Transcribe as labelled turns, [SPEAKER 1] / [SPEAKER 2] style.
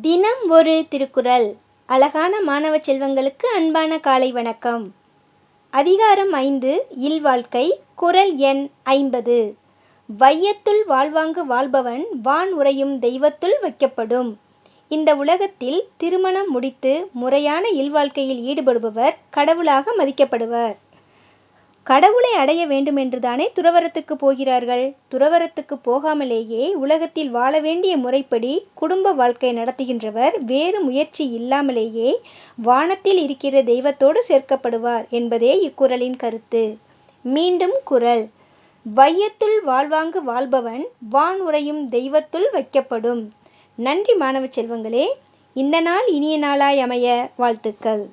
[SPEAKER 1] தினம் ஒரு திருக்குறள். அழகான மாணவ செல்வங்களுக்கு அன்பான காலை வணக்கம். அதிகாரம் ஐந்து இல்வாழ்க்கை குறள் எண் ஐம்பது. வையத்துள் வாழ்வாங்கு வாழ்பவன் வான் உறையும் தெய்வத்துள் வைக்கப்படும். இந்த உலகத்தில் திருமணம் முடித்து முறையான இல்வாழ்க்கையில் ஈடுபடுபவர் கடவுளாக மதிக்கப்படுவர். கடவுளை அடைய வேண்டுமென்றுதானே துறவறத்துக்கு போகிறார்கள். துறவறத்துக்கு போகாமலேயே உலகத்தில் வாழ வேண்டிய முறைப்படி குடும்ப வாழ்க்கை நடத்துகின்றவர் வேறு முயற்சி இல்லாமலேயே வானத்தில் இருக்கிற தெய்வத்தோடு சேர்க்கப்படுவார் என்பதே இக்குறளின் கருத்து. மீண்டும் குறள். வையத்துள் வாழ்வாங்கு வாழ்பவன் வான் உறையும் தெய்வத்துள் வைக்கப்படும். நன்றி மாணவ செல்வங்களே. இந்த நாள் இனிய நாளாய் அமைய வாழ்த்துக்கள்.